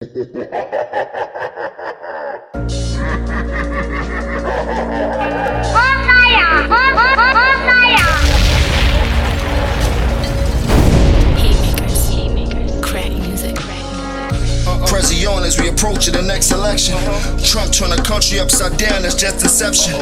Ha ha ha ha ha! As we approach the next election. Trump turn the country upside down, that's just deception.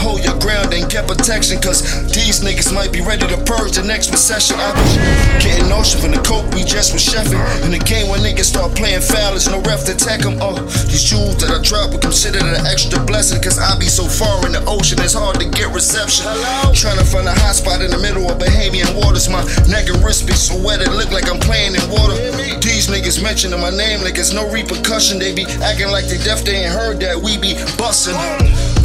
Hold your ground and get protection, cause these niggas might be ready to purge the next recession. I was getting notion from the coke we just was chefing. In the game when niggas start playing foul, there's no ref to attack them. Oh, uh, these jewels that I drop we consider an extra blessing, cause I be so far in the ocean, it's hard to get reception. Trying to find a hot spot in the middle of Bahamian waters. My neck and wrist be so wet, it look like I'm playing in water. These niggas mentioning my name like it's no repercussion. They be acting like they deaf, they ain't heard that we be bustin'.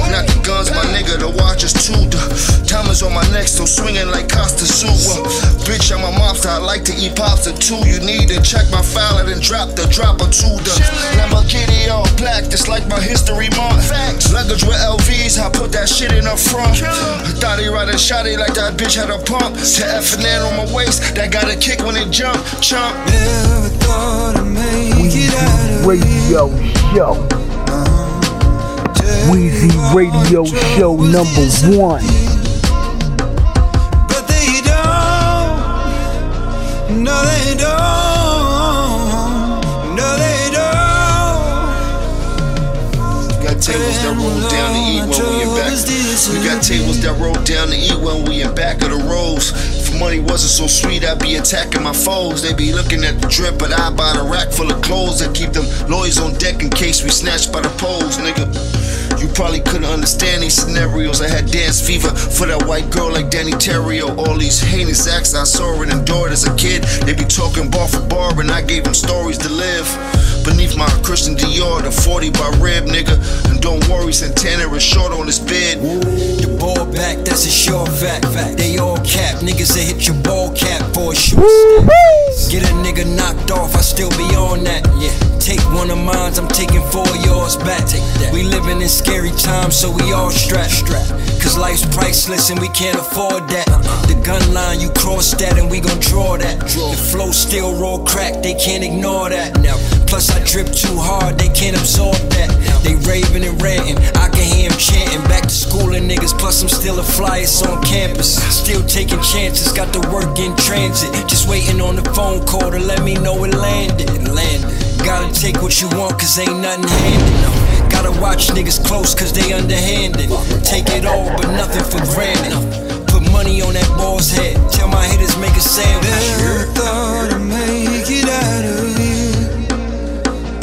Not the guns, my nigga, the watches too. The timers on my neck, so swinging like Costa Suwa. Bitch, I'm a mobster, I like to eat pops pasta too. You need to check my file and then drop the drop or two. The Lamborghini all black, just like my history month. Luggage with LVs, I put that shit in up front. I thought he ride a shotty like that bitch had a pump. To F and N on my waist, that got a kick when it jump, chump. Never thought I'd make it out of Radio Show. Weezy Radio Show number one. But they don't. No, they don't. No, they don't. We got tables that roll down to eat when we in back. We got tables that roll down to eat when we in back of the rows. If money wasn't so sweet, I'd be attacking my foes. They be looking at the drip, but I buy the rack full of clothes that keep them lawyers on deck in case we snatched by the poles, nigga. You probably couldn't understand these scenarios. I had dance fever for that white girl like Danny Terrio. All these heinous acts I saw and endured as a kid. They be talking bar for bar, and I gave them stories to live. Beneath my Christian Dior, the 40 by rib, nigga. And don't worry, Santana is short on his bed. Your ball back, that's a sure fact. They all cap, niggas that hit your ball cap for a short stack. Get a nigga knocked off, I still be on that. Yeah, take one of mine, I'm taking four of yours back. We living in scary times, so we all strapped. Cause life's priceless and we can't afford that. The gun line, you cross that and we gon' draw that. The flow still roll crack, they can't ignore that. Plus I drip too hard, they can't absorb that. They raving and ranting, I can hear them chanting. Back to school and niggas, plus I'm still a flyest on campus. Still taking chances, got the work in transit. Just waiting on the phone call to let me know it landed. Landed. Gotta take what you want, cause ain't nothing handed. Gotta watch niggas close, cause they underhanded. Take it all, but nothing for granted. Put money on that head. Tell my haters make a. Never thought I'd make it out of here.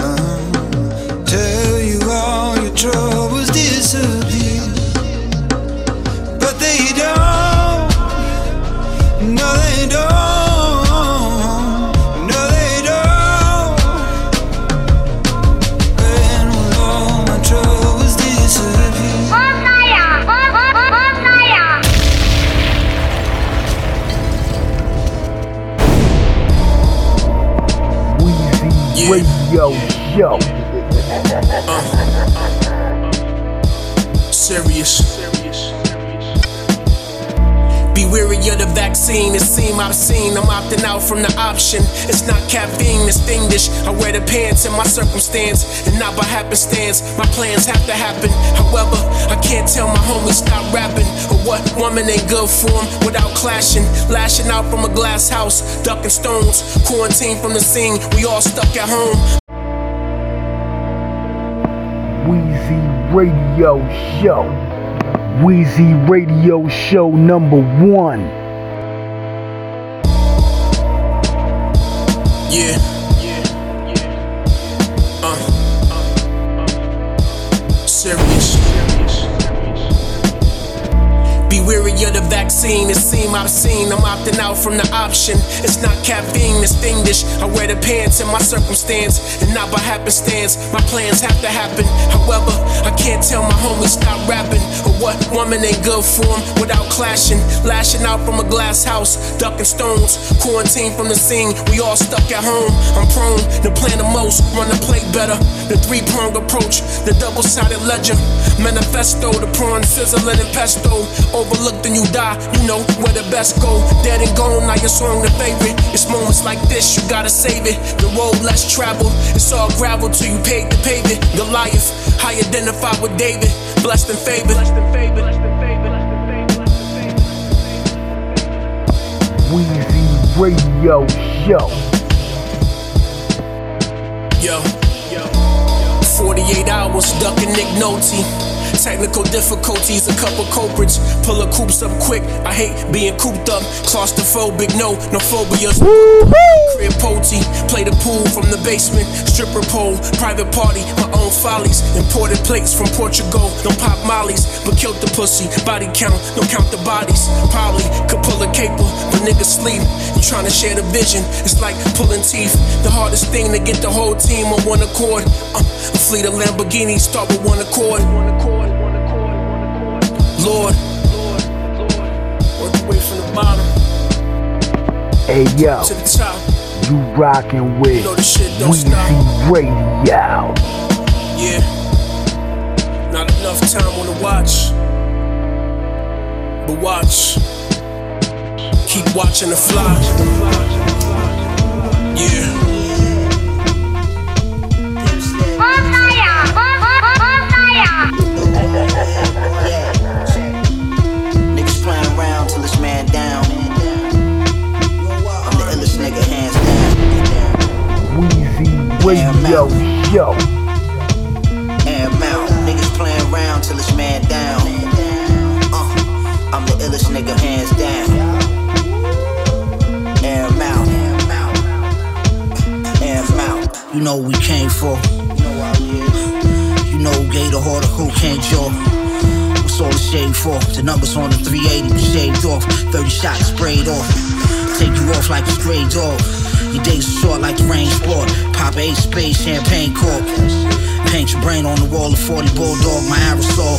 Uh, tell you all your troubles disappear. But they don't. No, they don't. Radio Show. serious. Be weary of the vaccine, it seem obscene. I'm opting out from the option. It's not caffeine, it's fiendish. I wear the pants in my circumstance, and not by happenstance. My plans have to happen. However, I can't tell my homies stop rapping. Or what woman ain't good for 'em without clashing. Lashing out from a glass house, ducking stones. Quarantine from the scene, we all stuck at home. Weezy Radio Show. Weezy Radio Show number one. Yeah. Of the vaccine, it seem obscene. I'm opting out from the option. It's not caffeine, it's fiendish. I wear the pants in my circumstance, and not by happenstance. My plans have to happen. However, I can't tell my homies stop rapping. Or what woman ain't good for 'em without clashing. Lashing out from a glass house, ducking stones. Quarantine from the scene, we all stuck at home. I'm prone to plan the most, run the play better. The three prong approach, the double sided ledger. Manifesto, the prawn sizzling and pesto. Overlooked and you die. you know where the best go. Dead and gone, now you're swung the favorite. It's moments like this, you gotta save it. The road less traveled, it's all gravel till you paid to pave it. Goliath, I identify with David, blessed and favored. Weezy Radio Show. Yo, 48 hours ducking Nick Nolte. Technical difficulties, a couple culprits. Pull the coops up quick. I hate being cooped up. Claustrophobic, no, no phobias. Crib potty, play the pool from the basement. Stripper pole, private party, my own follies. Imported plates from Portugal. Don't pop mollies, but killed the pussy. Body count, don't count the bodies. Probably could pull a caper, but niggas sleep. You trying to share the vision, it's like pulling teeth. The hardest thing to get the whole team on one accord. Uh, a fleet of Lamborghinis start with one accord. Lord, Lord, Lord, work your way from the bottom Hey yo, to the top. you rockin' with know the shit don't Weezy stop. Radio. Yeah, not enough time on the watch, but watch. Keep watching the fly. Yeah. Niggas Radio Show. And mount. Niggas playing around till this man down. Uh, I'm the illest nigga, hands down. And mount. And mount. You know we came for. You know the harder who can't jaw. What's all the shade for? The numbers on the 380 we shaved off. 30 shots sprayed off. Take you off like a stray dog. Your days short like rain sport. Pop eight space champagne cork. Paint your brain on the wall of 40 bulldog, my aerosol.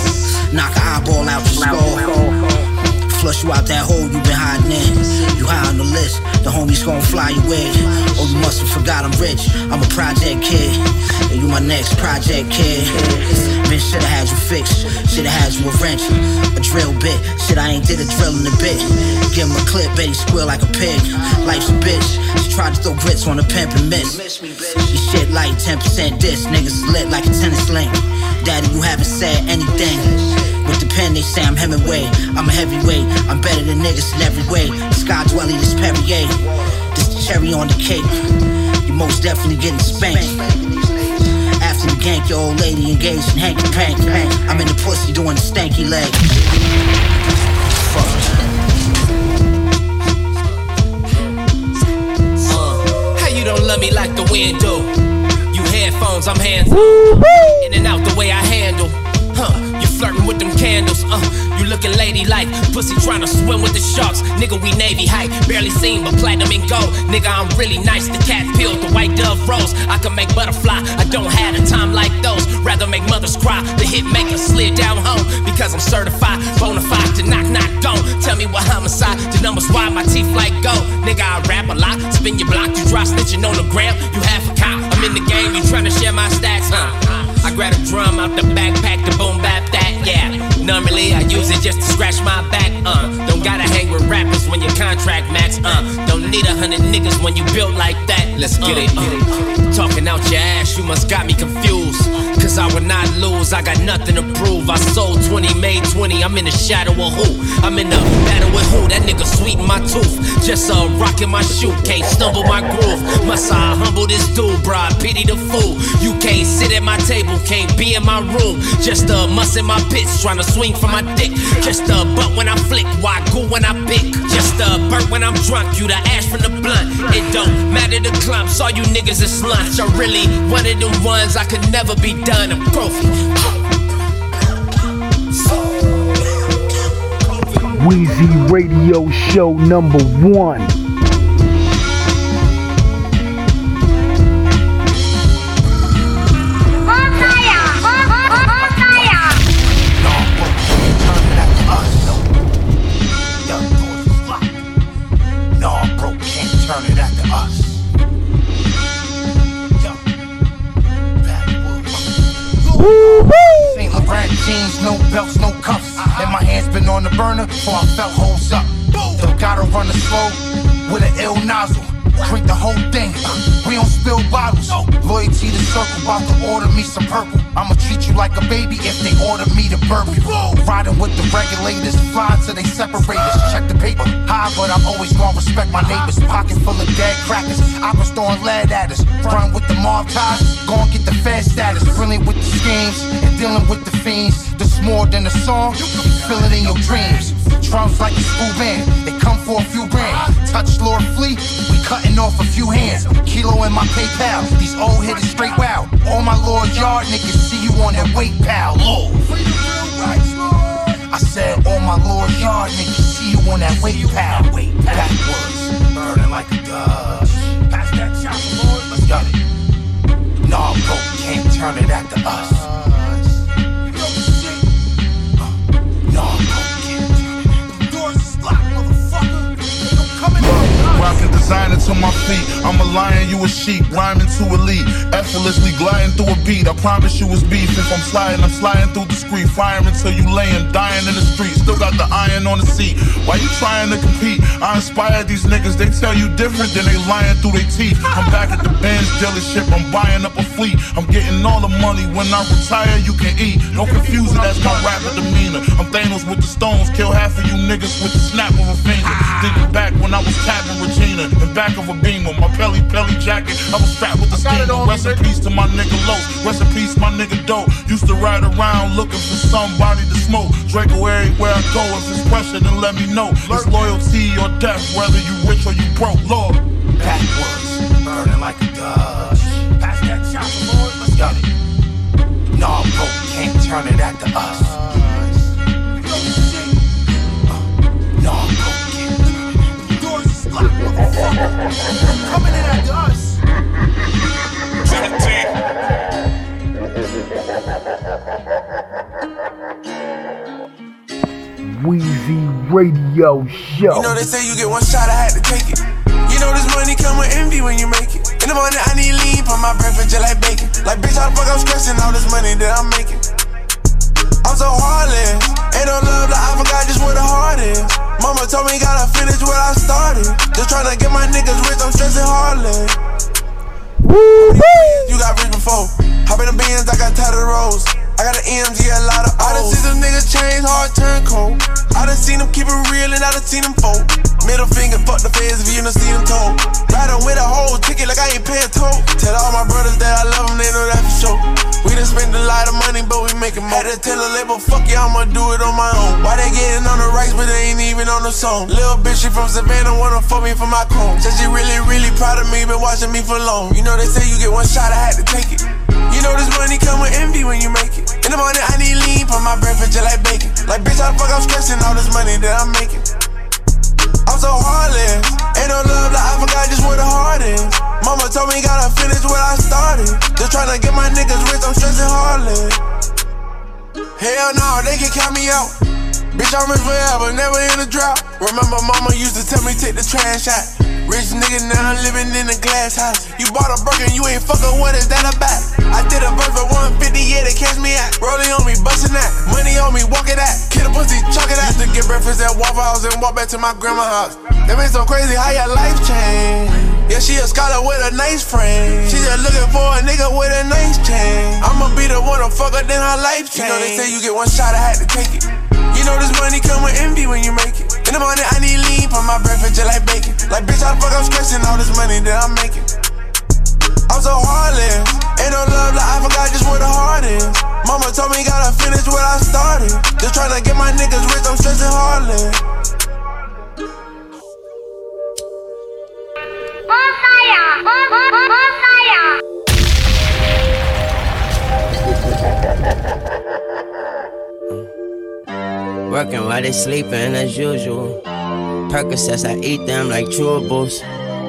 Knock an eyeball out your skull. Flush you out that hole you been hiding in. You high on the list, the homies gon' fly you in. Oh, you must have forgot I'm rich. I'm a project kid. And you my next project kid. Bitch, shoulda had you fixed. Shoulda had you a wrench. A drill bit. Shit, I ain't did a drill in a bit. Give him a clip, bet he squeal like a pig. Life's a bitch. Tried to throw grits on a pimp and miss. Your shit like 10% this, Niggas lit like a tennis link. Daddy, you haven't said anything. With the pen, they say I'm Hemingway. I'm a heavyweight. I'm better than niggas in every way. Sky dwelling, this Perrier. This the cherry on the cake. You most definitely getting spanked. After the gank, your old lady engaged in hanky pank. I'm in the pussy doing the stanky leg. Love me like the wind do? You headphones, I'm hands in and out the way I handle. Huh, flirting with them candles. Uh, you looking ladylike, pussy trying to swim with the sharks. Nigga, we navy height, barely seen but platinum and gold. Nigga, I'm really nice. The cat peeled, the white dove rose. I can make butterfly. I don't have a time like those. Rather make mothers cry. The hit maker slid down home because I'm certified, bona fide to knock knock don't tell me what homicide. The numbers why my teeth like gold. Nigga, I rap a lot. Spin your block, you drop snitching on the gram. You half a cop. I'm in the game, you trying to share my stacks, huh? I grab a drum out the backpack the boom bap. Normally I use it just to scratch my back, uh. Don't gotta hang with rappers when your contract max, uh. Don't need a hundred niggas when you built like that. Let's get it. Uh. Talking out your ass, you must got me confused. Cause I would not lose, I got nothing to prove. I sold 20, made 20, I'm in the shadow of who? I'm in the battle with who? That nigga sweet in my tooth. Just a rock in my shoe, can't stumble my groove. Must I humble this dude, bruh? Pity the fool. You can't sit at my table, can't be in my room. Just a uh, muss in my pits, trying to swing for my dick. Just a butt when I flick, why when I pick? Just a burp when I'm drunk, you the ash from the blunt. It don't matter the clumps, all you niggas is really one of ones I could never be done. I'm. Weezy Radio Show number one. My neighbors. Pocket full of dead crackers, I was throwing lead at us. Run with the mob ties, gon' get the fed status. Brilliant with the schemes and dealing with the fiends. This more than a song, you feel it in your dreams. Drums like a school band, they come for a few grand. Touch Lord Flea, we cutting off a few hands. Kilo in my PayPal, these old hitters straight wow. All my Lord Yard niggas see you on that weight pal. Lord. I said, all my Lord Yard niggas see you on that way you have weight pal. Backwards, burning like a dust. Pass that chopper, Lord, let's get it. Bro, can't turn it after us. You know the shit. Uh, bro, in. Rockin' designer to my feet. I'm a lion, you a sheep. Rhyming to elite. Effortlessly gliding through a beat. I promise you it's beef. If I'm sliding, I'm sliding through the street. Firing till you laying, dying in the street. Still got the iron on the seat. Why you trying to compete? I inspire these niggas. They tell you different than they lying through their teeth. I'm back at the Benz dealership. I'm buying up a fleet. I'm getting all the money. When I retire, you can eat. Don't confuse it, that's my rapper demeanor. I'm Thanos with the stones. Kill half of you niggas with the snap of a finger. Thinking back when I was tapping Regina in back of a beamer. My belly, belly jacket. I was fat with the steamer. Rest in peace to my nigga Los. Rest in peace, my nigga Dope. Used to ride around looking for somebody to smoke. Draco everywhere I go. If it's pressure, then let me know. It's loyalty or death, whether you rich or you broke. Lord. Backwards, burning like a dust. Pass that chopper, Lord, let's get it. Nah, bro, can't turn it after us. Coming in after us. Weezy Radio Show. You know they say you get one shot, I had to take it. You know this money come with envy when you make it. In the morning I need lean for my breakfast just like bacon. Like bitch, how the fuck I'm stressing all this money that I'm making? I'm so heartless. Ain't no love that I forgot just where the heart is. Mama told me gotta finish what I started. Just tryna get my niggas rich, I'm stressing hardly. You got rich before. Hop in the Benz, I got tattered rolls. I got an EMG, a lot of O's. I done seen some niggas change hard, turn cold. I done seen them keep it real and I done seen them fold. Middle finger, fuck the feds if you done seen them told. Riding with a whole ticket like I ain't paying toll. Tell a label, fuck yeah, I'ma do it on my own. Why they getting on the rights, but they ain't even on the song? Little bitch, she from Savannah, wanna fuck me for my cone. Said she really, really proud of me, been watching me for long. You know they say you get one shot, I had to take it. You know this money come with envy when you make it. In the morning, I need lean for my breakfast just like bacon. Like, bitch, how the fuck I'm stressing all this money that I'm making? I'm so heartless. Ain't no love that I forgot just where the heart is. Mama told me gotta finish what I started. Just tryna get my niggas rich, I'm stressing hardly. Hell no, they can count me out. Bitch, I'm rich forever, never in a drought. Remember, mama used to tell me take the trash out. Rich nigga now I'm living in a glass house. You bought a burger, you ain't fucking what is that about? I did a verse for 150, yeah, they catch me at. Rolling on me, busting that. Money on me, walk it at. Kid a pussy, chuck it at. Used to get breakfast at Waffle House and walk back to my grandma's house. That been so crazy how your life changed. Yeah, she a scholar with a nice frame. She just looking for a nigga with a nice chain. I'ma be the one to fuck her, then her life change. You know they say you get one shot, I had to take it. You know this money come with envy when you make it. In the morning, I need lean for my breakfast just like bacon. Like, bitch, how the fuck I'm stressing all this money that I'm making? I'm so heartless. Ain't no love that I forgot just where the heart is. Mama told me gotta finish what I started. Just tryna get my niggas rich, I'm stressing hardly. Working while they sleeping as usual. Percocets, I eat them like chewables.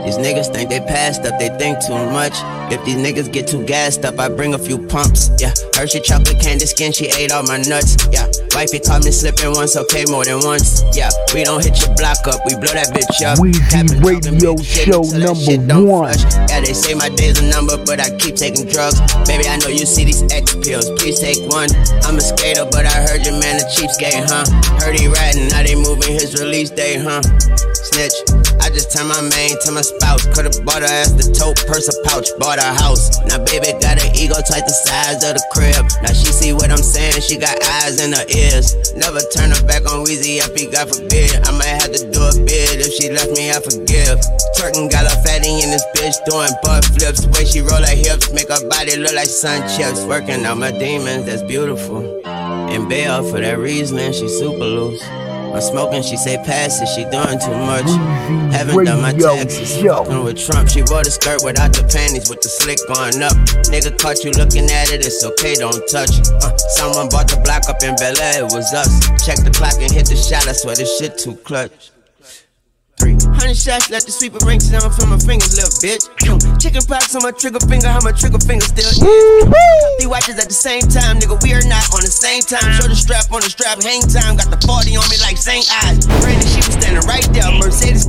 These niggas think they passed up, they think too much. If these niggas get too gassed up, I bring a few pumps. Yeah, Hershey chocolate candy skin, she ate all my nuts. Yeah, Wifey caught me slipping once, okay, more than once. Yeah, we don't hit your block up, we blow that bitch up. Weezy Radio talking big shit Show number one. flush. Yeah, they say my day's a number, but I keep taking drugs. Baby, I know you see these X pills, please take one. I'm a skater, but I heard your man the a cheapskate, huh? Heard he ratting, now they moving his release date, huh? Snitch. I just turned my main to my spouse. Could've bought her ass the tote, purse, a pouch, bought her house. Now baby got an ego twice the size of the crib. Now she see what I'm saying, she got eyes in her ears. Never turn her back on Weezy up, God forbid. I might have to do a bid if she left me, I forgive. Turkin got a fatty in this bitch doing butt flips. The way she roll her hips, make her body look like sun chips. Working on my demons, that's beautiful. In bail for that reason, she super loose. I'm smoking, she say pass it, she doing too much. Haven't done my taxes. Fucking with Trump, she wore the skirt without the panties, with the slick going up. Nigga caught you looking at it, it's okay, don't touch. Uh, someone bought the block up in Bel Air, it was us. Check the clock and hit the shot, I swear this shit too clutch. Hundred shots, let the sweeper ring down from my fingers, little bitch. Chicken pox on my trigger finger, how my trigger finger still is. Three watches at the same time, nigga. We are not on the same time. Show the strap on the strap, hang time. Got the 40 on me like St. Eyes. Brandon, she was standing right there.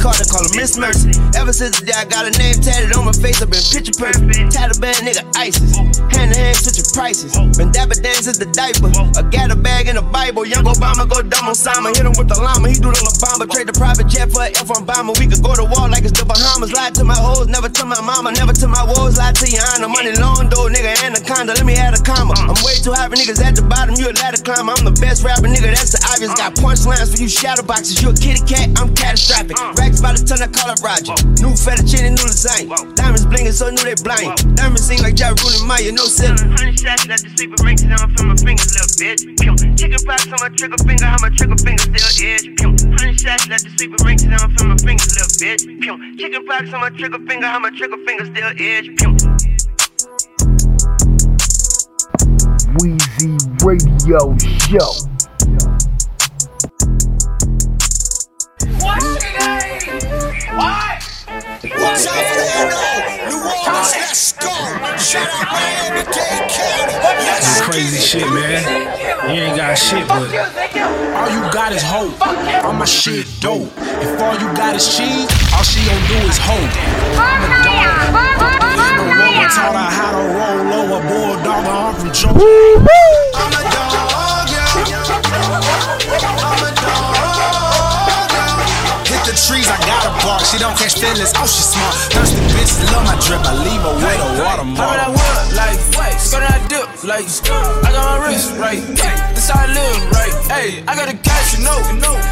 Car, call her Miss Mercy. Ever since the day I got her name tatted on my face, I've been picture perfect. Taliban nigga ISIS. Hand to hand switching prices. Been dapper Dan since the diaper. I got a gather bag in a Bible. Young Obama go dumb on Simon. Hit him with the llama. He do on Obama. Trade the private jet for a F on Obama. We could go to war like it's the Bahamas. Lie to my hoes, never to my mama, never to my woes. Lie to your honor. Money long though, nigga, anaconda. Let me add a comma. I'm way too high for niggas at the bottom. You a ladder climber. I'm the best rapper, nigga. That's the obvious. Got punchlines for you shadow boxes. You a kitty cat, I'm catastrophic. Racks by the ton, I call it Roger. New fettuccine, new lasagna. Diamonds blingin', so new they blind. Diamonds sing like Ja Rule and Maya, no silly. Honey shots, let the sleeper rings down from my fingers, little bitch. Pew. Chicken pox on my trigger finger, how my trigger finger still is. Pew. Honey shots, let the sleeper rings down from my fingers, little bitch. Pew. Chicken pox on my trigger finger, how my trigger finger still is. Pew. Weezy Radio Show. Watch out for the NO. New Orleans, let's go. Shout out Miami Dade County. Let's Crazy shit, man. You ain't got shit, but all you got is hope. All my shit dope. If all you got is cheese, all she gon' do is hope. I'm a dog. In the road, taught her how to roll low. A bulldog, I'm from Georgia. I'm a dog, I. She don't catch feelings, oh she smart. Thirsty bitches love my drip. I leave her with a watermark. How that work? Like, skirt that dip, like, I got my wrist right. Hey, this how I live, right? Hey, I got the cash, you know.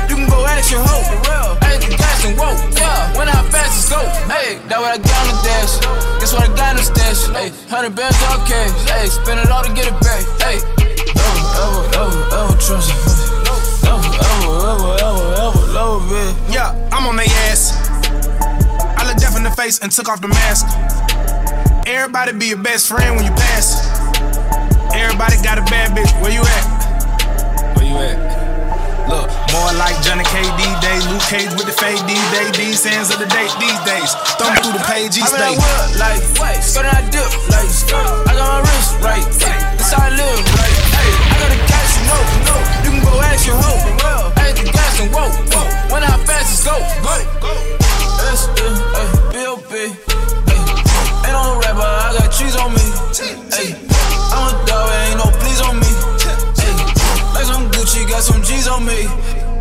You can go ask your hoe. I ain't the gas and whoa, yeah. When how fast it's go. Hey, that what I got on the dash. Guess what I got in the stash? Hey, hundred bands all cash. Hey, spend it all to get it back. Hey, ever, ever, ever, ever trust me. Ever, ever, ever, ever, ever. Yeah, I'm on their ass. I looked death in the face and took off the mask. Everybody be your best friend when you pass. Everybody got a bad bitch. Where you at? Where you at? Look, more like Johnny KD days. Luke Cage with the fade these days. These hands of the date these days. Thumb through the page each I day. work, like, skirt that dip, like, I got my wrist right. This how I live, like, hey, I got the cash, you know, you can go ask your hoe. And whoa, whoa, when how fast it's go, go, N A B ain't no rapper, I got cheese on me. Hey, I'm a dog, ain't no please on me. Hey, like some Gucci, got some G's on me.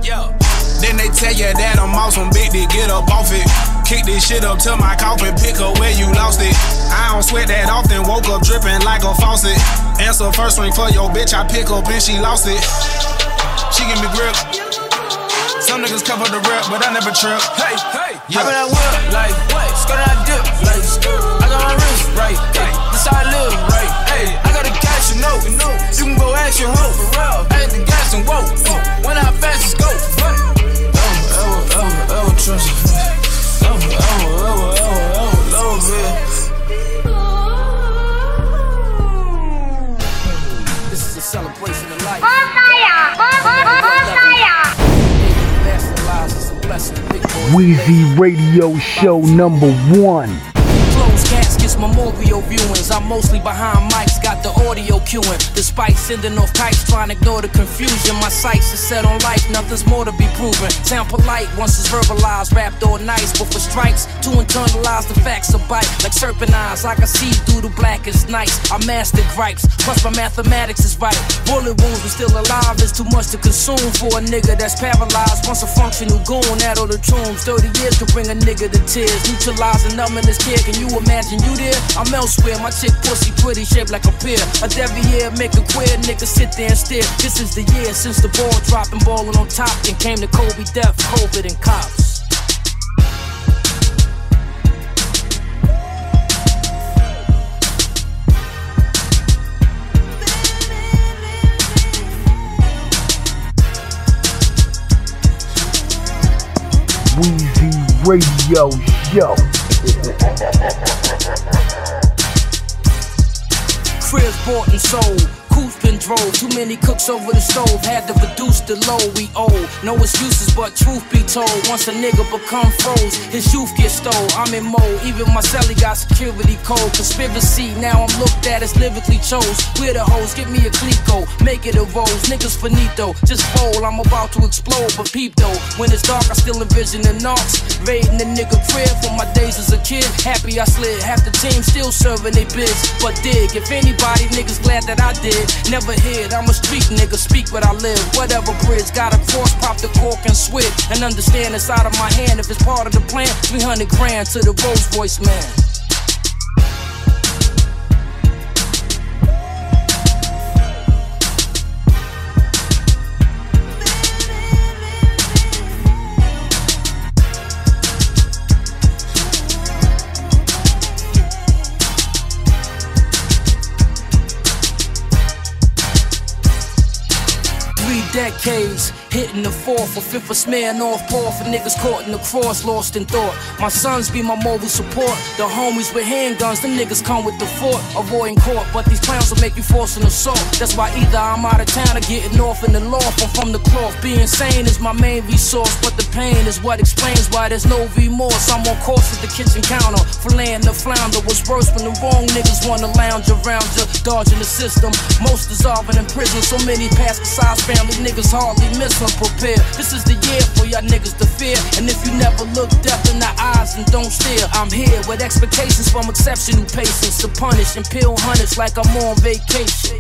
Yeah. Then they tell you that I'm awesome, big dick, get up off it. Kick this shit up to my coffin, pick up where you lost it. I don't sweat that often, woke up dripping like a faucet. Answer first ring for your bitch, I pick up and she lost it. She give me grip. Some niggas cover the rep, but I never trip. Hey, hey, Yeah. I that work, like, skirt that dip, like, I got my wrist right, hey, this how I live, right, hey, I got the cash, you know, you can go ask your hoe, for real, I ain't the gas and whoa, Radio Show number one. Memorial viewings. I'm mostly behind mics, got the audio cueing. Despite sending off kites, trying to ignore the confusion. My sights are set on life, nothing's more to be proven. Sound polite once it's verbalized, rapped all nice. But for strikes, to internalize the facts of bite. Like serpent eyes, I can see through the blackest nights. I mastered gripes, plus my mathematics is right. Bullet wounds, but still alive, it's too much to consume for a nigga that's paralyzed. Once a functional goon, out of the tombs. 30 years could bring a nigga to tears. Neutralizing numb in this kid, can you imagine you there? I'm elsewhere, my chick pussy pretty, shaped like a pear. A devil here, make a queer nigga sit there and stare. This is the year since the ball dropping, balling on top. Then came the Kobe death, COVID, and cops. Weezy Radio Show. Cribs bought and sold. Coops been drove. Too many cooks over the stove. Had to reduce the load we owe. No excuses, but truth be told. Once a nigga become froze, his youth gets stole. I'm in mode. Even my celly got security code. Conspiracy. Now I'm looked at as lyrically chose. We're the hoes. Get me a clico. Make it a rose. Niggas finito. Just fold. I'm about to explode. But peep though. When it's dark, I still envision the knocks. Raiding the nigga crib from my days as a kid. Happy I slid. Half the team still serving they biz. But dig. If anybody niggas glad that I did. Never hid, I'm a street nigga, speak what I live. Whatever bridge, got a cross, pop the cork and switch. And understand it's out of my hand if it's part of the plan. 300 grand to the Rolls Royce man. Decades, hitting the fourth or fifth of smear off Pole for niggas caught in the cross, lost in thought. My sons be my mobile support. The homies with handguns, them niggas come with the fort, avoiding court. But these clowns will make you force an assault. That's why either I'm out of town or getting off in the loft or from the cloth. Being sane is my main resource, but the pain is what explains why there's no remorse. I'm on course at the kitchen counter, filleting the flounder. What's worse when the wrong niggas wanna lounge around you, dodging the system. Most dissolving in prison, so many past size family niggas hardly miss unprepared. This is the year for y'all niggas to fear. And if you never look death in the eyes and don't stare, I'm here with expectations from exceptional patience to punish and peel hundreds like I'm on vacation.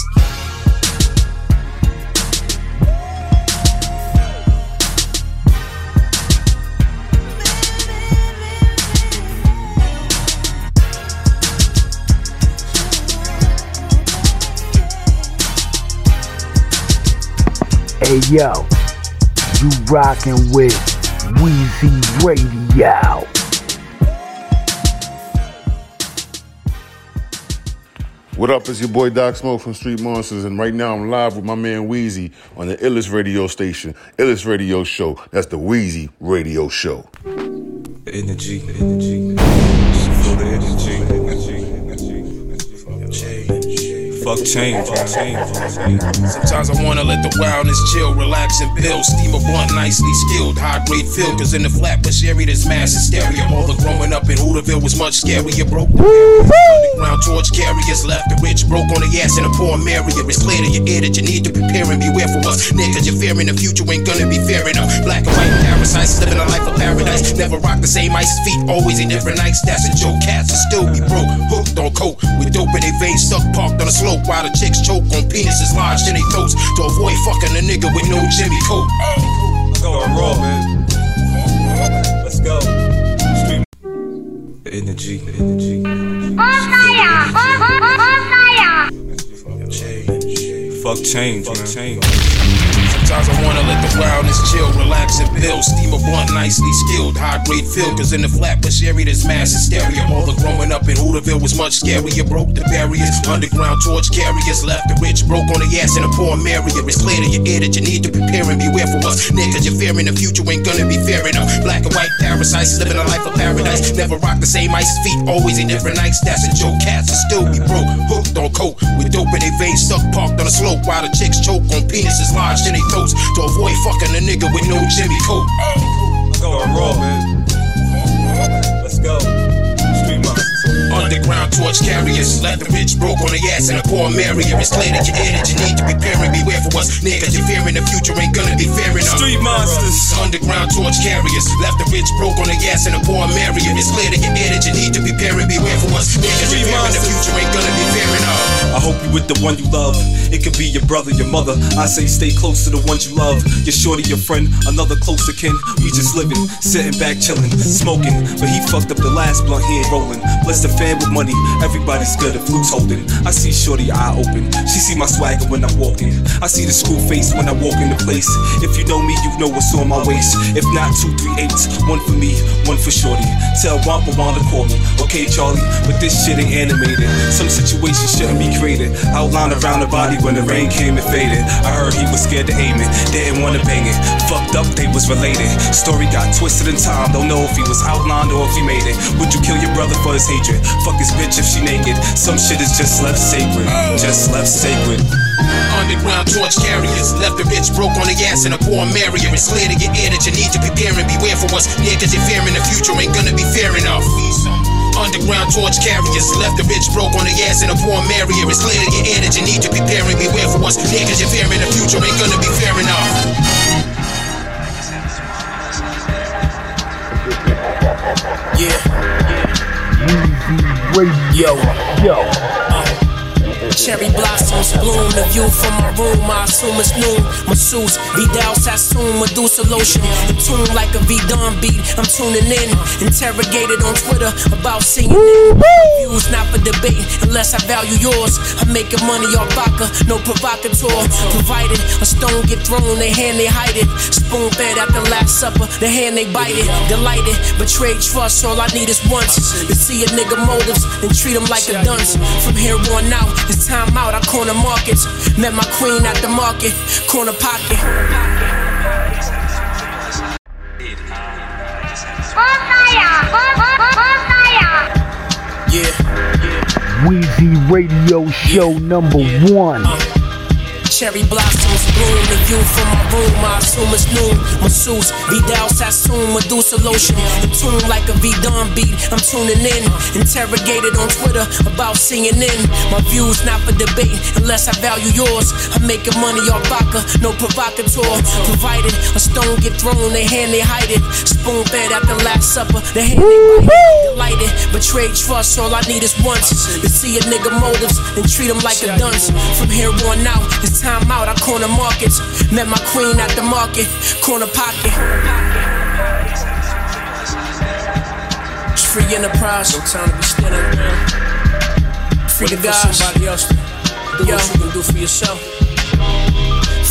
Hey yo, you rockin' with Weezy Radio. What up? It's your boy Doc Smoke from Street Monsters, and right now I'm live with my man Weezy on the Illest Radio Station, Illest Radio Show. That's the Weezy Radio Show. Energy, energy, Fuck change, fuck change, fuck change. Sometimes I wanna let the wildness chill, relax and build. Steam a blunt, nicely skilled, high grade feel. Cause in the flat. flatbush area, there's mass hysteria. All the growing up in Hooterville was much scarier. Broke the barriers. Underground torch carriers left the rich, broke on the ass in a poor area. It's clear to your ear that you need to prepare and beware for us. Niggas, you're fearing the future ain't gonna be fair enough. Black and white parasites, living a life of paradise. Never rock the same ice feet, always in different nights. That's a joke. Cats will still be broke, hooked on coke. With dope in their veins, stuck parked on a slope. While the chicks choke on penises lodged in their throats. To avoid fucking a nigga with no Jimmy coat. Going raw, man. Let's go. Street. Energy, energy. Fuck change, fuck change. Sometimes I wanna let the wildness chill, relax and build. Blunt, nicely skilled, high grade feel. Cause in the flatbush area, there's mass hysteria. All the growing up in Hooterville was much scarier. Broke the barriers, underground torch carriers. Left the rich, broke on the ass in a poor area. It's clear to your ear that you need to prepare and beware for us. Niggas, you're fearing the future ain't gonna be fair enough. Black and white parasites, living a life of paradise. Never rock the same ice feet, always in different nights. That's a joke. Cats will still be broke, hooked on coke. With dope in their veins, stuck parked on a slope. While the chicks choke on penises lodged in their throats. To avoid fucking a nigga with no Jimmy coat. Going raw, man. Let's go. Street monsters. Underground torch carriers. Left the bitch broke on the ass and a poor Maria. It's clear that your energy need to be pairing. Beware for us, niggas. You're fearing the future ain't gonna be fair enough. Street monsters. Underground torch carriers. Left the rich broke on the ass and a poor Maria. It's clear that your energy need to be pairing. Beware for us, niggas. You're fearing the future ain't gonna be fair enough. I hope you with the one you love. It could be your brother, your mother. I say stay close to the ones you love. Your shorty, your friend, another closer kin. We just living, sitting back, chilling, smoking. But he fucked up the last blunt he ain't rolling. Bless the fan with money, everybody's good if Luke's holding. I see shorty eye open. She see my swagger when I'm walking. I see the school face when I walk in the place. If you know me, you know what's on my waist. If not, two, three, eight. One for me, one for shorty. Tell Wampa Wanda call me. Okay, Charlie, but this shit ain't animated. Some situations shouldn't be created. Outline around the body when the rain came and faded. I heard he was scared to aim it, didn't wanna bang it. Fucked up, they was related. Story got twisted in time, don't know if he was outlined or if he made it. Would you kill your brother for his hatred? Fuck his bitch if she naked. Some shit is just left sacred, just left sacred. Underground torch carriers. Left the bitch broke on the ass and a poor Maria. It's clear to your ear that you need to prepare and beware for us. Yeah, cause you're fearing the future ain't gonna be fair enough. Underground torch carriers. Left the bitch broke on the ass and a poor Maria. It's clear to your ear that you need to prepare and beware for us. Cause you're fearing the future ain't gonna be fair enough. Yeah. Radio. Yo. Uh, Cherry blossoms bloom, the view from my room. I assume it's noon. Masseuse, Vidal Sassoon, Medusa lotion. In tune like a V-Don beat. I'm tuning in. Interrogated on Twitter about seeing it. Views not for debate unless I value yours. I'm making money off vodka, no provocateur. Provided a stone get thrown, they hand they hide it. Spoon fed at the last supper, the hand they bite it. Delighted, betrayed trust. All I need is once to see a nigga motives and treat him like a dunce. From here on out, it's time out. I corner markets. Met my queen at the market, corner pocket. Yeah. Weezy Radio Show number one. Uh. Cherry blossoms bloom, the view from my room. I assume it's noon. Masseuse, Vidal Sassoon, Medusa lotion. In tune like a V-Don beat. I'm tuning in. Interrogated on Twitter about in. My views not for debate unless I value yours. I'm making money off vodka, no provocateur. Provided a stone get thrown, they hand they hide it. Spoon fed at the last supper, the hand they bite it. Delighted, betrayed trust. All I need is once to see a nigga motives and treat him like a dunce. From here on out, it's time out. I corner markets. Met my queen at the market, corner pocket. It's free enterprise, no time to be standing around. Free the guys. Somebody else. Do what you can do for yourself.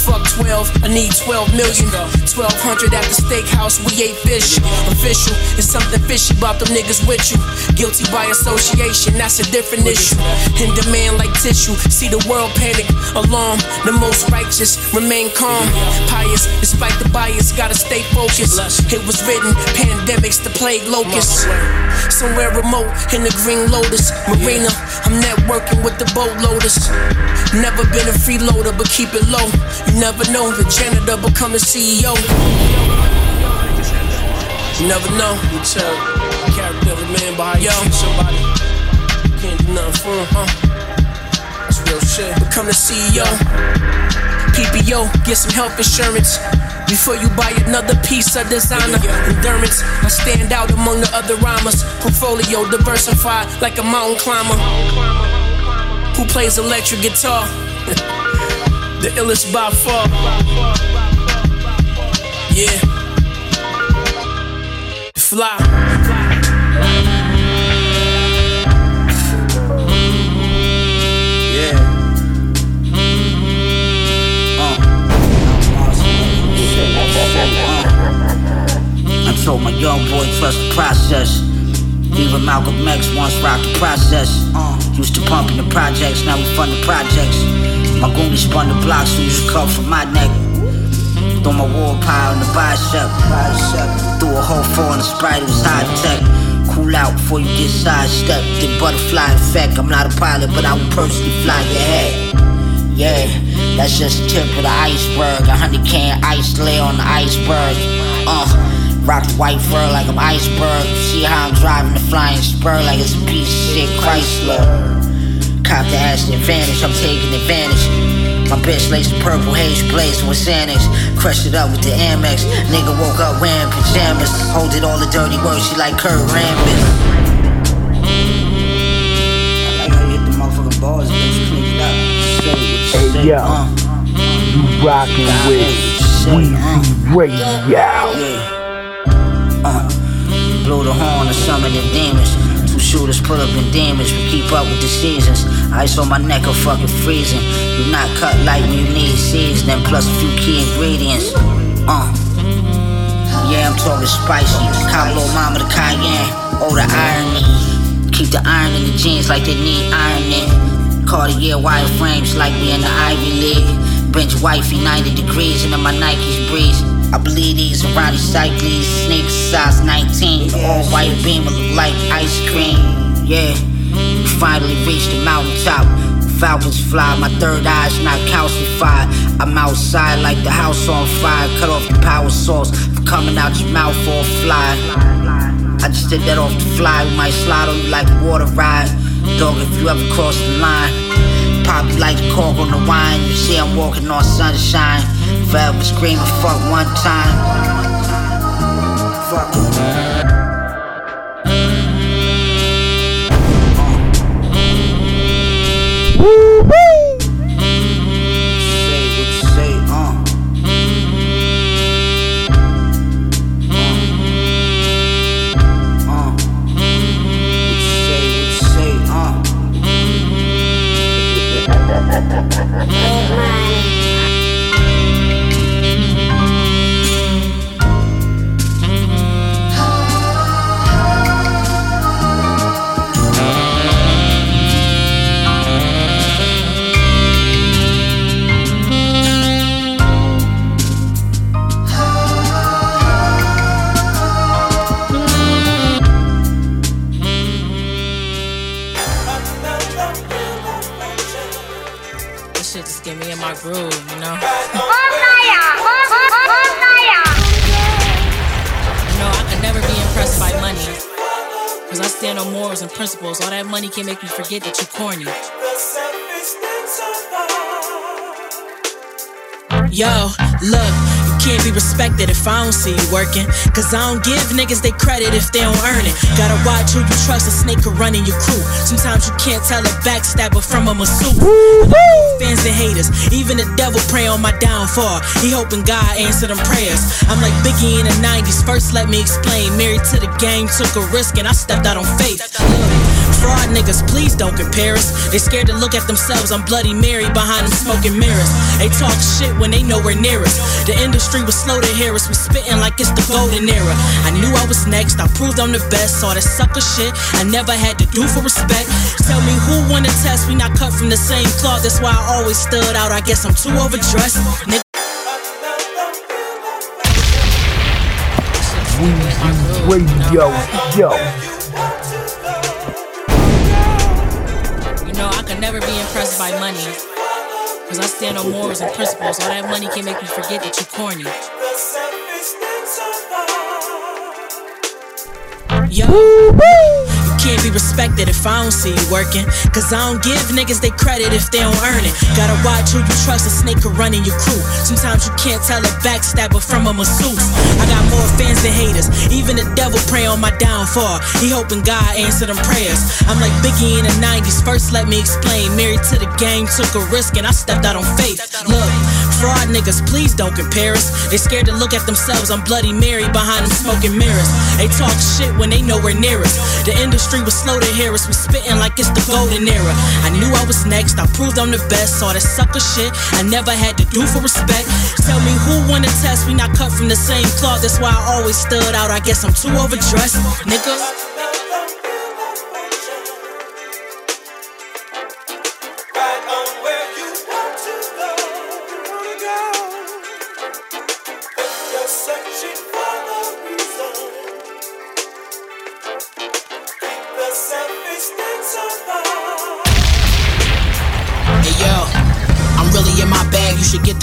Fuck 12, I need 12 million. 1200 at the steakhouse, we ate fish. Official, it's something fishy about them niggas with you. Guilty by association, that's a different issue. In demand like tissue, see the world panic. Alarm, the most righteous, remain calm. Pious, despite the bias, gotta stay focused. It was written, pandemics, the plague locust. Somewhere remote in the green lotus marina, I'm networking with the boat boatloaders. Never been a freeloader, but keep it low. You never know, the janitor become the CEO. You never know. You tell the character of a man by how you treat somebody. You can't do nothing for him, huh? That's real shit. Become the CEO. PPO, get some health insurance. Before you buy another piece of designer endurance, I stand out among the other rhymers. Portfolio diversified like a mountain climber. Who plays electric guitar? the illest by far. Yeah. Fly. Yeah. Uh. I told my young boy trust the process. Even Malcolm X once rocked the process. Uh, used to pumping the projects, now we fund the projects. My goonies spun the blocks, so used to cut from my neck. Throw my war pile in the bicep. Threw a whole four in the sprite, it was high tech. Cool out before you get sidestepped. The butterfly effect. I'm not a pilot, but I will personally fly your head. Yeah, that's just the tip of the iceberg. A hundred can ice lay on the iceberg. Uh, Rock the white fur like I'm iceberg. See how I'm driving the flying spur like it's a piece of shit Chrysler. Cop the ass advantage, I'm taking advantage. My bitch lace the purple haze blaze with Xanax. Crushed it up with the Amex. Nigga woke up wearing pajamas. Hold it all the dirty words, she like Kurt Rambis. I like how you hit the motherfucking balls, bitch. Clean it up. Say what you Hey yo, uh. you rockin' with Weezy Radio. Uh, blow the horn and summon the demons. Two shooters pull up in demons, we keep up with the seasons. Ice on my neck, I'm fucking freezing. You not cut light when you need seasoning, plus a few key ingredients. Uh, yeah, I'm talking spicy. Cabo mama the cayenne, oh the irony. Keep the iron in the jeans like they need ironing. Cartier wire frames like we in the Ivy League. Bench wifey 90 degrees and my Nikes breeze. I believe these Roddy Cycles, sneakers size 19. The all white beamer look like ice cream. Yeah, we finally reached the mountaintop. Falcons fly, my third eye's not calcified. I'm outside like the house on fire. Cut off the power source coming out your mouth or fly. I just did that off the fly. We might slide on you like a water ride. Dog, if you ever cross the line, pop like cork on the wine. You see I'm walking on sunshine. Forever screaming, fuck one time. Fuck. Stand on morals and principles. All that money can make me forget that you're corny. Yo, look, can't be respected if I don't see you working. Cause I don't give niggas they credit if they don't earn it. Gotta watch who you trust, a snake could run in your crew. Sometimes you can't tell a backstabber from a masseuse. Fans and haters, even the devil pray on my downfall. He hoping God answer them prayers. I'm like Biggie in the 90s. First, let me explain. Married to the game, took a risk, and I stepped out on faith. Fraud niggas, please don't compare us. They scared to look at themselves. I'm Bloody Mary behind them smoking mirrors. They talk shit when they nowhere near us. The industry was slow to hear us. We spitting like it's the golden era. I knew I was next. I proved I'm the best. All that sucker shit I never had to do for respect. Tell me who won the test? We not cut from the same cloth. That's why I always stood out. I guess I'm too overdressed. Nigga. Weezy Radio Show. Could never be impressed by money. Cause I stand on morals and principles. All that money can make me forget that you're corny. Yo, can't be respected if I don't see you working. Cause I don't give niggas they credit if they don't earn it. Gotta watch who you trust, a snake could run in your crew. Sometimes you can't tell a backstabber from a masseuse. I got more fans than haters. Even the devil pray on my downfall. He hoping God answer them prayers. I'm like Biggie in the 90s. First, let me explain. Married to the game, took a risk, and I stepped out on faith. Look, fraud niggas, please don't compare us. They scared to look at themselves. I'm Bloody Mary behind them smoking mirrors. They talk shit when they nowhere near us. The industry was slow to hear us. We spitting like it's the golden era. I knew I was next. I proved I'm the best. All that sucker shit I never had to do for respect. Tell me who won the test? We not cut from the same cloth. That's why I always stood out. I guess I'm too overdressed, nigga.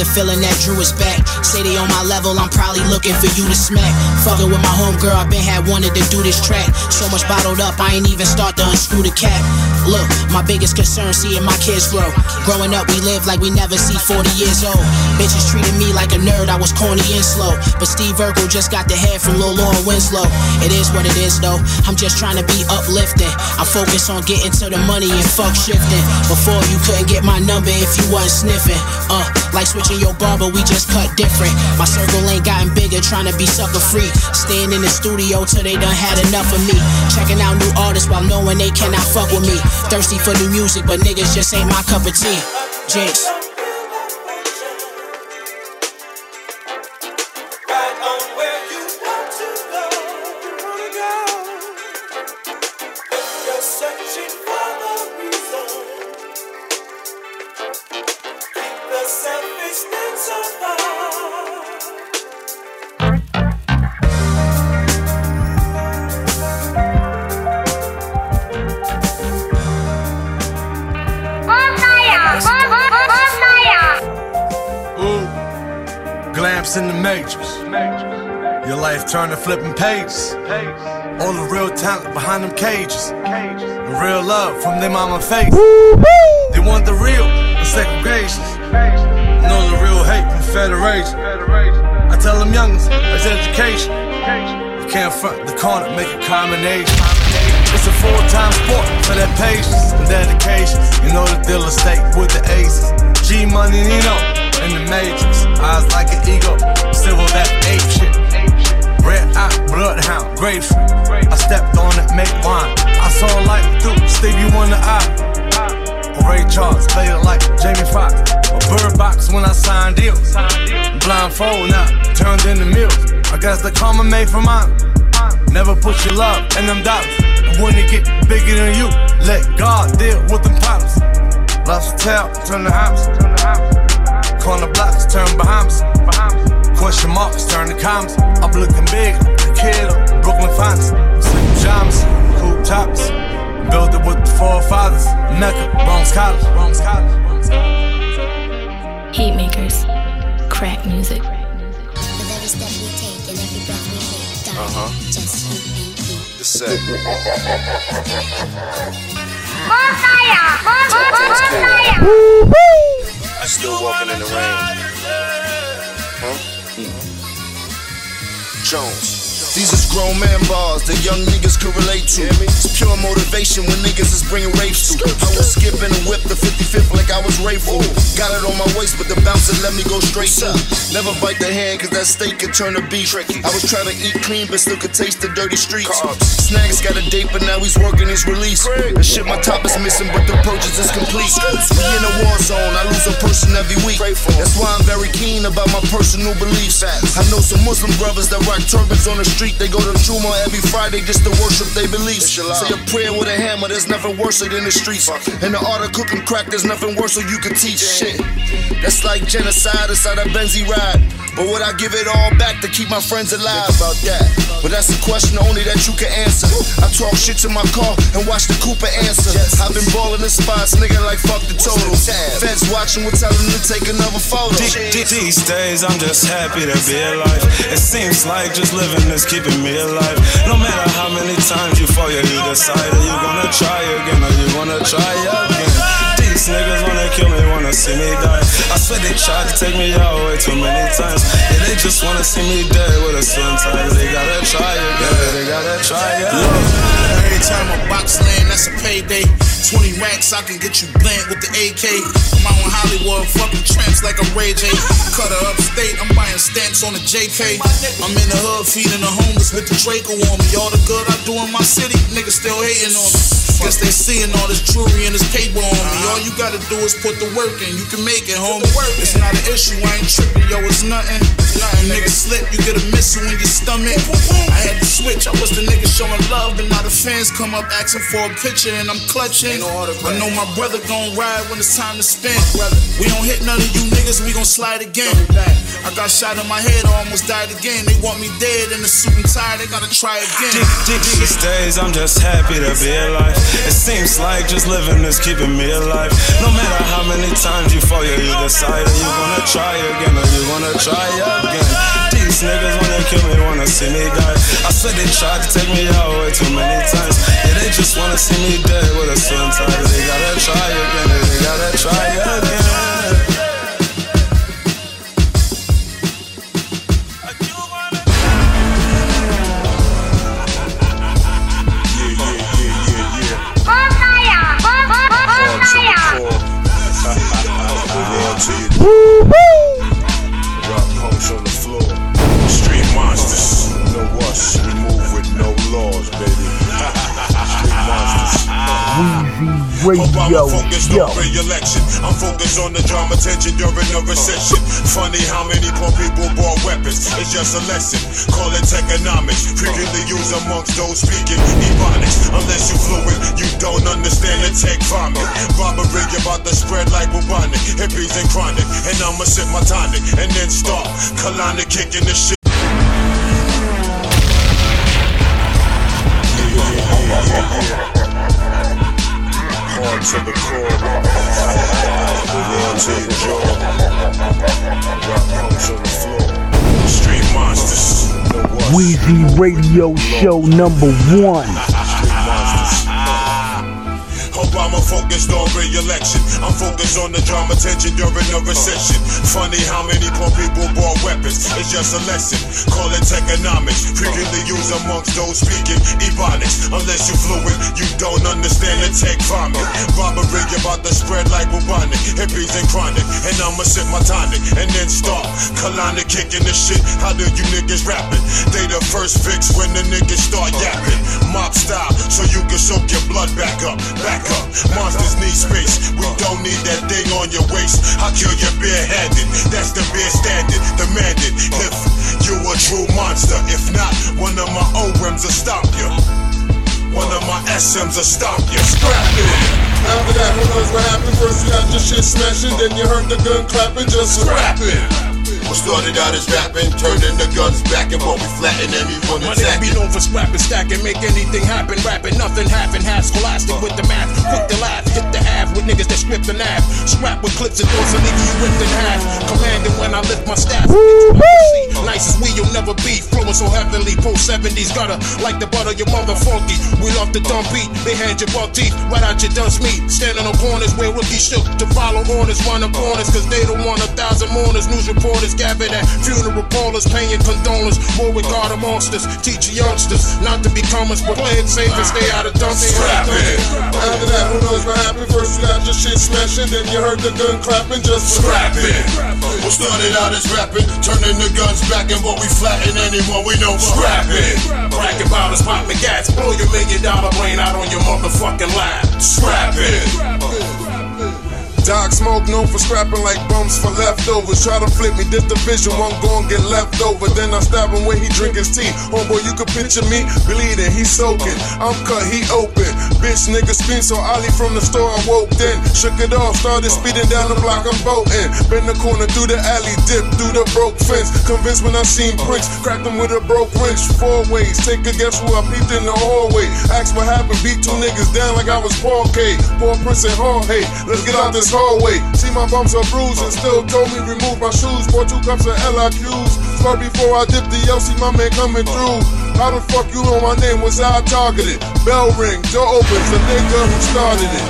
The feeling that Drew is back. Say they on my level, I'm probably looking for you to smack. Fucking with my homegirl, I been had wanted to do this track. So much bottled up, I ain't even start to unscrew the cap. Look, my biggest concern, seeing my kids grow. Growing up, we live like we never see 40 years old. Bitches treated me like a nerd, I was corny and slow. But Steve Urkel just got the head from Lil Laura Winslow. It is what it is though, I'm just trying to be uplifting. I'm focused on getting to the money and fuck shifting. Before you couldn't get my number if you wasn't sniffing. Uh, like switching your barber, we just cut different. My circle ain't gotten bigger, trying to be sucker free. Staying in the studio till they done had enough of me. Checking out new artists while knowing they cannot fuck with me. Thirsty for new music, but niggas just ain't my cup of tea. Jinx. Pages. All the real talent behind them cages. The real love from their mama face. They want the real, the segregation. Know the real hate from Federation. I tell them youngins, it's education. You can't front the corner, make a combination. It's a full-time sport for that patience and dedication. You know the dealer stay with the aces. G Money Nino in the matrix. Eyes like an ego, civil that ape eye, bloodhound, grapefruit. I stepped on it, make wine. I saw light through Stevie Wonder eye. Ray Charles, played it like Jamie Foxx. A bird box when I signed deals. Blindfold now, turned into meals. I guess the karma made for mine. Never put your love in them dollars. And when it get bigger than you, let God deal with them problems. Lost tail, turn the house. Corner blocks, turn Bahamas. Question marks, turn to commas. I'm looking big, a Brooklyn Finest. Slim Jamas, cool tops. Built it with the forefathers. Mecca, Bronx College. Bronx College. Heat makers, crack music. Uh huh. The set. I still walking in the rain. Huh? Jones. These is grown man bars that young niggas can relate to. It's pure motivation when niggas is bringing rapes to. I was skipping and whip the 55th like I was Rayful. Got it on my waist, but the bouncer let me go straight up. Never bite the hand, cause that steak can turn to beef. I was trying to eat clean, but still could taste the dirty streets. Snags got a date, but now he's working his release. The shit my top is missing, but the purchase is complete. We in a war zone, I lose a person every week. That's why I'm very keen about my personal beliefs. I know some Muslim brothers that rock turbans on the street. They go to Juma every Friday just to worship their beliefs. Say a prayer with a hammer, there's nothing worse than the streets. In the art of cooking crack, there's nothing worse so you can teach shit. That's like genocide inside a Benzie ride. But would I give it all back to keep my friends alive? About that. But that's a question only that you can answer. I talk shit to my car and watch the Cooper answer. I've been balling in spots, nigga, like fuck the total. Feds watching, we're telling them to take another photo. These days I'm just happy to be alive. It seems like just living is keeping me alive. No matter how many times you fall, you decide you swear they tried to take me out way too many times. Yeah, they just wanna see me dead with a sun time. They gotta try it, again, they gotta try again. Every time a box land, that's a payday. 20 racks, I can get you bland with the AK. I'm out in Hollywood, fucking tramps like I'm Ray J. Cut Cutter upstate, I'm buying stamps on the JK. I'm in the hood, feeding the homeless with the Draco on me. All the good I do in my city, niggas still hating on me. Guess they seeing all this jewelry and this paper on me. All you gotta do is put the work in, you can make it, homie. It's not an issue, I ain't tripping, yo, it's nothing. You niggas slip, you get a missile in your stomach. I had to switch, I was the nigga showing love, but now the fans come up asking for a picture and I'm clutching. I know my brother gon' ride when it's time to spend. We don't hit none of you niggas, we gon' slide again. I got shot in my head, I almost died again. They want me dead in the suit and tie, they gotta try again. These days I'm just happy to be alive. It seems like just living is keeping me alive. No matter how many times you fall, you decide are you gonna try again or you gonna try again. These niggas wanna kill me, wanna see me die. I swear they tried to take me out way too many times. Yeah, they just wanna see me dead with a swim tie. They gotta try again, they gotta try again. Radio, focused yo. on re-election. I'm focused on the drama tension during the recession. Funny how many poor people bought weapons. It's just a lesson. Call it economics. Frequently used amongst those speaking ebonics. Unless you fluent, you don't understand the tech vomit. Robbery about to spread like bubonic. Hippies and chronic. And I'ma sip my tonic and then start colonic kicking the shit. To the core. Real to your jaw. Rock on the floor. Street monsters. Weezy Radio Show number one. Focused on re-election. I'm focused on the drama tension during the recession. Funny how many poor people bought weapons. It's just a lesson. Call it economics. Frequently used amongst those speaking ebonics. Unless you fluent, you don't understand the tech vomit. Robbery about to spread like bubonic. Hippies and chronic. And I'ma sip my tonic and then start colonic kicking the shit. How do you niggas rapping? They the first fix when the niggas start yapping. Mob style, so you can soak your blood back up, back up. Monsters need space. We don't need that thing on your waist. I'll kill you barehanded. That's the bare standard, demanded. If you a true monster, if not, one of my O-rims will stop you. One of my SMs will stop you. Scrap it. After that, who knows what happened? First you got your shit smashing, then you heard the gun clapping, just scrap it. What started out as rapping, turning the guns back and what we flatten anyone My nigga be known for scrapping, stacking, make anything happen. Rapping, nothing happen. Half scholastic with the math. Quick to laugh, hit the half with niggas that strip the nav. Scrap with clips and thoughts, so nigga you ripped in half. Commanding when I lift my staff. Nice as we, you'll never be. Flowing so heavenly, post 70s. gotta like the butter, your mother funky. We love the dumb beat. They hand you buck teeth right out your dunce meat. Standing on corners where rookies shook to follow orders. Run up corners, cause they don't want a thousand mourners. News reporters gathered at funeral parlors, paying condolence. War with God of monsters. Teach youngsters not to be comers, but play it safe and stay out of. Scrap. After that, who knows what happened? First you got your shit smashing, then you heard the gun clapping, just Scrap it. What started out as rapping, turning the guns back and what we flatten anyone we know. Scrap it. Cracking bottles, popping gas, blow your million dollar brain out on your motherfucking lap. Scrap it. Doc Smoke known for scrapping like bums for leftovers. Try to flip me, this division won't go and get left over. Then I stab him when he drink his tea. Homeboy, you can picture me bleeding, he soaking. I'm cut, he open. Bitch nigga scream, so Ali from the store I woke then. Shook it off, started speeding down the block, I'm boating. Bend the corner through the alley, dip through the broke fence. Convinced when I seen Prince, cracked him with a broke wrench. Four ways, take a guess who I peeped in the hallway. Ask what happened, beat two niggas down like I was Paul K. Poor Prince and hey, let's get out this hallway. See my bumps are bruised and still told me remove my shoes. Bought two cups of LIQs. Start before I dip the L, see my man coming through. How the fuck you know my name? Was I targeted? Bell ring, door opens, the nigga who started it.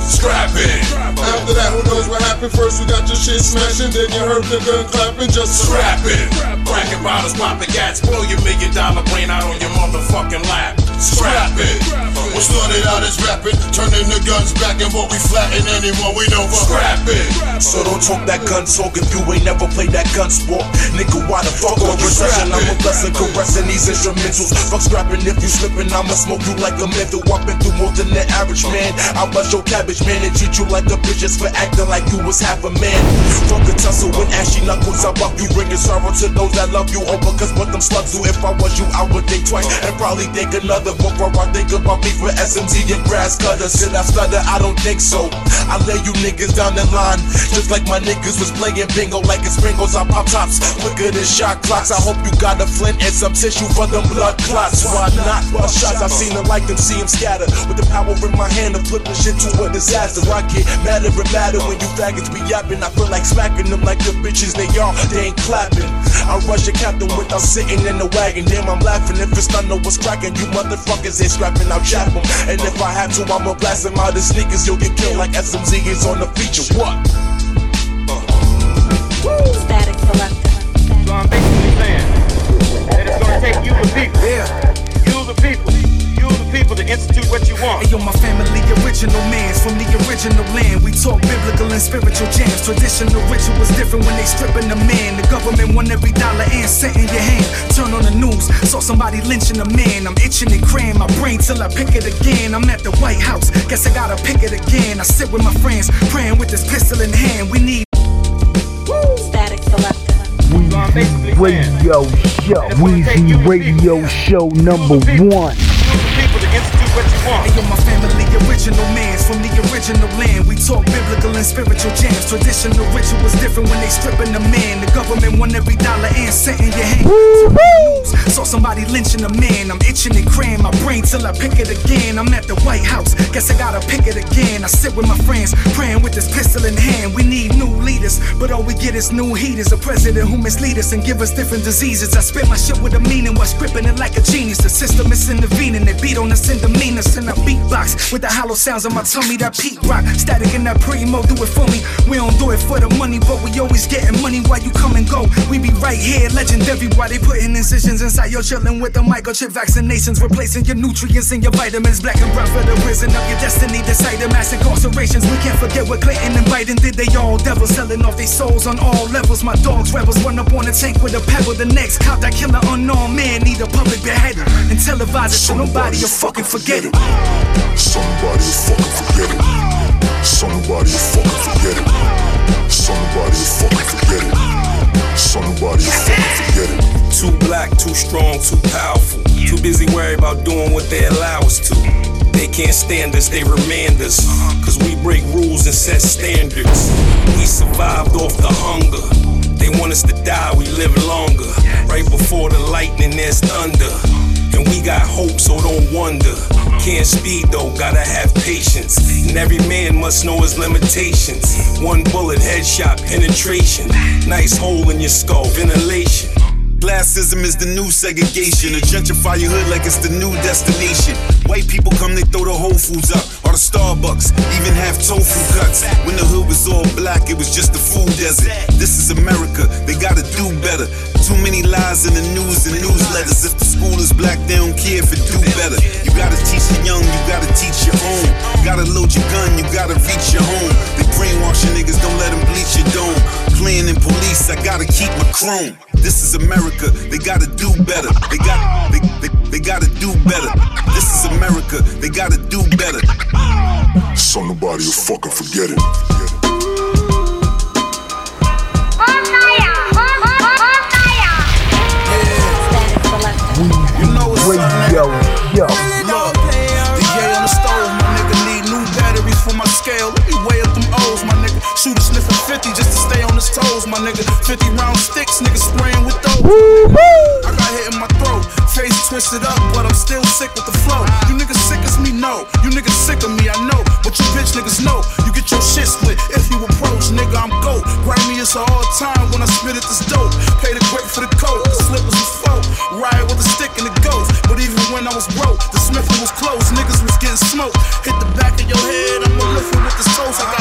Scrap it. After that, who knows what happened? First you got your shit smashing, then you heard the gun clapping, just Scrap it. Cracking bottles, popping gas, blow your million dollar brain out on your motherfucking lap. Scrap it. What started out as rapping, turning the guns back and what we flatten anyone we know. Scrap it. So don't talk that gun talk if you ain't never played that gun sport. Nigga, why the fuck on recession? I'm a blessing caressing these instrumentals. Fuck scrapping if you slipping, I'ma smoke you like a mental. I've been through more than the average man. I bust your cabbage man and treat you like a bitch just for acting like you was half a man. Fuck a tussle when ashy knuckles up up. You bringing sorrow to those that love you. Oh, because what them slugs do. If I was you, I would think twice and probably think another before I think about me for SMT and grass cutters. Should I stutter? I don't think so. I lay you niggas down the line, just like my niggas was playing bingo like it's Pringles. I pop tops quicker than shot clocks. I hope you got a flint and some tissue for them blood clots. Why not? My shots, I've seen them like them, see them scatter. With the power in my hand I'm flipping shit to a disaster. I get madder and madder when you faggots be yapping. I feel like smacking them like the bitches they are. They ain't clapping. I rush a captain without sitting in the wagon. Damn, I'm laughing. If it's not know what's cracking, you motherfuckers ain't scrapping. I'll chap them. And if I have to, I'ma blast them out of sneakers. You'll get killed like SMZ is on the feature. What? Statik Selektah. So I'm basically saying that it's gonna take you the people. Yeah. You the people. You the people to institute what you want. Hey, yo, my family original mans from the original land. We talk biblical and spiritual jams. Traditional rituals different when they stripping the man. The government want every dollar and cent in your hand. Turn on the news, saw somebody lynching a man. I'm itching and cram my brain till I pick it again. I'm at the White House, guess I gotta pick it again. I sit with my friends, praying with this pistol in hand. We need Statik Selektah. Weezy Radio Show. Weezy Radio Show number one. People to institute what you want. Hey, yo, my family original mans from the original land. We talk biblical and spiritual jams. Traditional rituals different when they stripping the man. The government want every dollar and cent in your hand. Turn on Saw somebody lynching a man. I'm itching and cram my brain till I pick it again. I'm at the White House, guess I gotta pick it again. I sit with my friends, praying with this pistol in hand. We need new leaders, but all we get is new heaters. A president who mislead us and give us different diseases. I spit my shit with a meaning while scripting it like a genius. The system is intervening, they beat on us in demeanors. And I beatbox with the hollow sounds of my tummy. That Pete Rock, Statik in that primo, do it for me. We don't do it for the money, but we always getting money while you come and go. We be right here, legendary while they putting incisions inside your chillin' with the microchip vaccinations, replacing your nutrients and your vitamins. Black and brown for the prison of your destiny, deciding mass incarcerations. We can't forget what Clinton and Biden did. They all devils selling off their souls on all levels. My dogs rebels run up on a tank with a pebble. The next cop that kill an unarmed man need a public beheading and televise it so nobody will fucking forget it. Somebody will fucking forget it. Somebody will fucking forget it. Somebody will fucking forget it. Somebody will fucking forget it. Too black, too strong, too powerful. Too busy worried about doing what they allow us to. They can't stand us, they remand us. Uh-huh. Cause we break rules and set standards. We survived off the hunger. They want us to die, we live longer. Right before the lightning, there's thunder. And we got hope, so don't wonder. Can't speed though, gotta have patience. And every man must know his limitations. One bullet, headshot, penetration. Nice hole in your skull, ventilation. Classism is the new segregation. A gentrify your hood like it's the new destination. White people come, they throw the Whole Foods up, or the Starbucks, even have tofu cuts. When the hood was all black, it was just a food desert. This is America, they gotta do better. Too many lies in the news and newsletters. If the school is black, they don't care if it do better. You gotta teach the young, you gotta teach your own. Gotta load your gun, you gotta reach your home. They brainwash your niggas, don't let them bleach your dome. Playing in police, I gotta keep my chrome. This is America, they gotta do better. They got, they, they, they gotta do better. This is America, they gotta do better. So nobody will fucking forget it. Radio Show. Look, the yay on the stove, my nigga need new batteries for my scale. Weigh up them O's, my nigga. Shoot a sniff of 50 just to stay on his toes, my nigga. 50 round sticks, nigga spraying with those. I got hit in my throat, face twisted up, but I'm still sick with the flow. You niggas sick as me, no. You niggas sick of me, I know. But you bitch niggas know. You get your shit split if you approach, nigga. I'm goat. Grimy is a hard time when I spit at this dope. Pay the great for the coat, the slippers was folk. Riot with a stick and a ghost. But even when I was broke, the smithy was close. Niggas was getting smoked. Hit the back of your head, I'm a lifting with the toast. I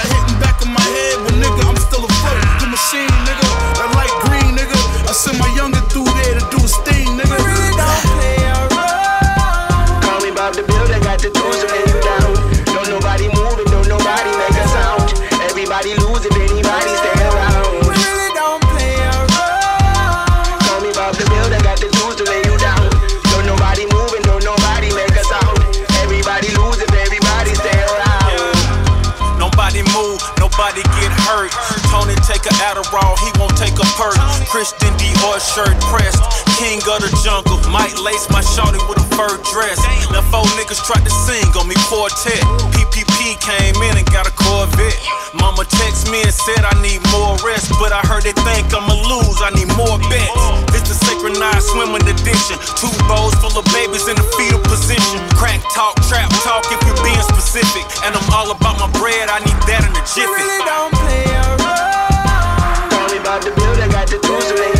Christian Dior shirt pressed. King of the jungle, might lace my shorty with a fur dress. Now four niggas tried to sing on me quartet. PPP came in and got a Corvette. Mama text me and said I need more rest, but I heard they think I'ma lose. I need more bets. It's the synchronized swimming addiction. Two bowls full of babies in the fetal position. Crack talk, trap talk, if you're being specific. And I'm all about my bread. I need that in the jiffy. really don't play. Jerusalem.